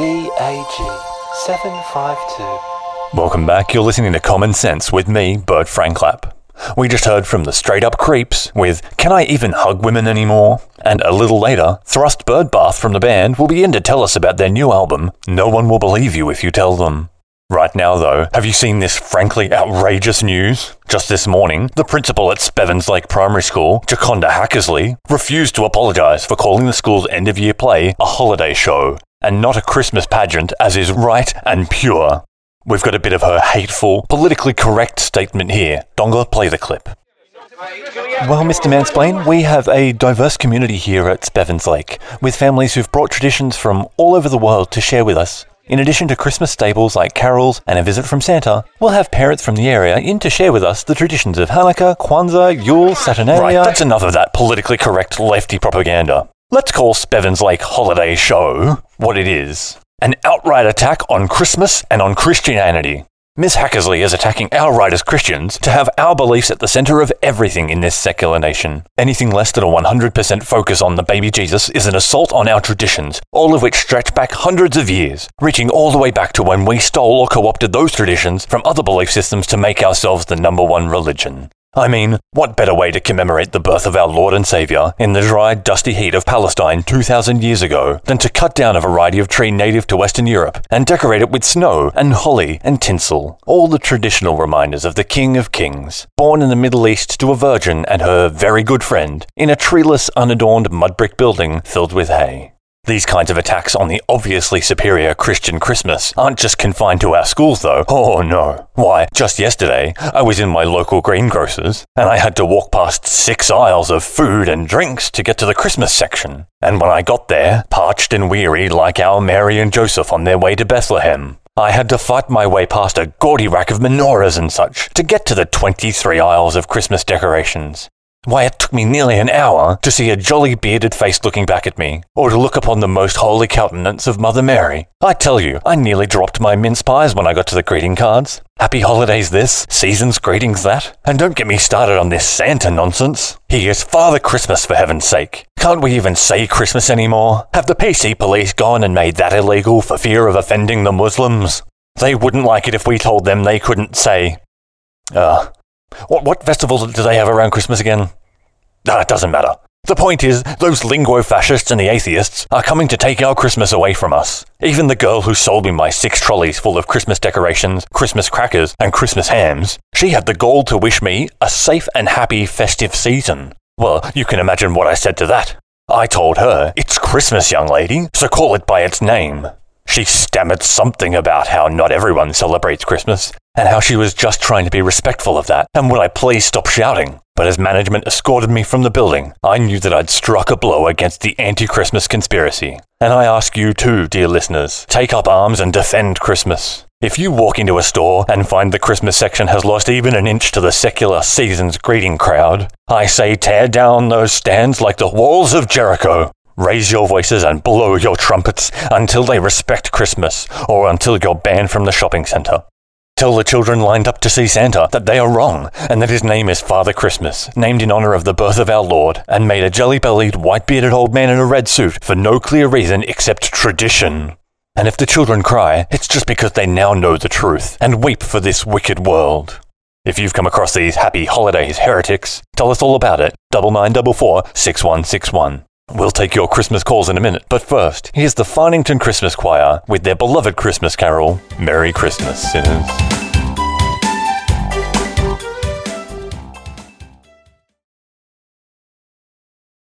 DAG 752. Welcome back. You're listening to Common Sense with me, Burt Franklap. We just heard from the Straight Up Creeps with Can I Even Hug Women Anymore? And a little later, Thrust Birdbath from the band will begin to tell us about their new album, No One Will Believe You If You Tell Them. Right now, though, have you seen this frankly outrageous news? Just this morning, the principal at Spevens Lake Primary School, Jaconda Hackersley, refused to apologise for calling the school's end of year play a holiday show and not a Christmas pageant as is right and pure. We've got a bit of her hateful, politically correct statement here. Donga, play the clip. Well, Mr. Mansplain, we have a diverse community here at Spevens Lake, with families who've brought traditions from all over the world to share with us. In addition to Christmas staples like carols and a visit from Santa, we'll have parents from the area in to share with us the traditions of Hanukkah, Kwanzaa, Yule, Saturnalia. Right, that's enough of that politically correct lefty propaganda. Let's call Spevens Lake Holiday Show what it is an outright attack on Christmas and on Christianity. Miss Hackersley is attacking our right as Christians to have our beliefs at the center of everything in this secular nation. Anything less than a 100% focus on the baby Jesus is an assault on our traditions, all of which stretch back hundreds of years, reaching all the way back to when we stole or co opted those traditions from other belief systems to make ourselves the number one religion. I mean, what better way to commemorate the birth of our Lord and Saviour in the dry, dusty heat of Palestine 2,000 years ago than to cut down a variety of tree native to Western Europe and decorate it with snow and holly and tinsel, all the traditional reminders of the King of Kings, born in the Middle East to a virgin and her very good friend in a treeless, unadorned mud brick building filled with hay. These kinds of attacks on the obviously superior Christian Christmas aren't just confined to our schools, though. Oh no. Why, just yesterday, I was in my local greengrocer's, and I had to walk past six aisles of food and drinks to get to the Christmas section. And when I got there, parched and weary like our Mary and Joseph on their way to Bethlehem, I had to fight my way past a gaudy rack of menorahs and such to get to the 23 aisles of Christmas decorations. Why, it took me nearly an hour to see a jolly bearded face looking back at me, or to look upon the most holy countenance of Mother Mary. I tell you, I nearly dropped my mince pies when I got to the greeting cards. Happy holidays this, season's greetings that, and don't get me started on this Santa nonsense. He is Father Christmas for heaven's sake. Can't we even say Christmas anymore? Have the PC police gone and made that illegal for fear of offending the Muslims? They wouldn't like it if we told them they couldn't say, uh, what, what festival do they have around Christmas again? Ah, it doesn't matter. The point is, those lingo fascists and the atheists are coming to take our Christmas away from us. Even the girl who sold me my six trolleys full of Christmas decorations, Christmas crackers, and Christmas hams, she had the gall to wish me a safe and happy festive season. Well, you can imagine what I said to that. I told her, It's Christmas, young lady, so call it by its name. She stammered something about how not everyone celebrates Christmas, and how she was just trying to be respectful of that, and would I please stop shouting? But as management escorted me from the building, I knew that I'd struck a blow against the anti Christmas conspiracy. And I ask you too, dear listeners, take up arms and defend Christmas. If you walk into a store and find the Christmas section has lost even an inch to the secular season's greeting crowd, I say tear down those stands like the walls of Jericho. Raise your voices and blow your trumpets until they respect Christmas or until you're banned from the shopping centre. Tell the children lined up to see Santa that they are wrong and that his name is Father Christmas, named in honor of the birth of our Lord, and made a jelly bellied, white bearded old man in a red suit for no clear reason except tradition. And if the children cry, it's just because they now know the truth and weep for this wicked world. If you've come across these happy holidays heretics, tell us all about it. Double nine double four six one six one. We'll take your Christmas calls in a minute, but first, here's the Farnington Christmas Choir with their beloved Christmas carol, Merry Christmas, Sinners.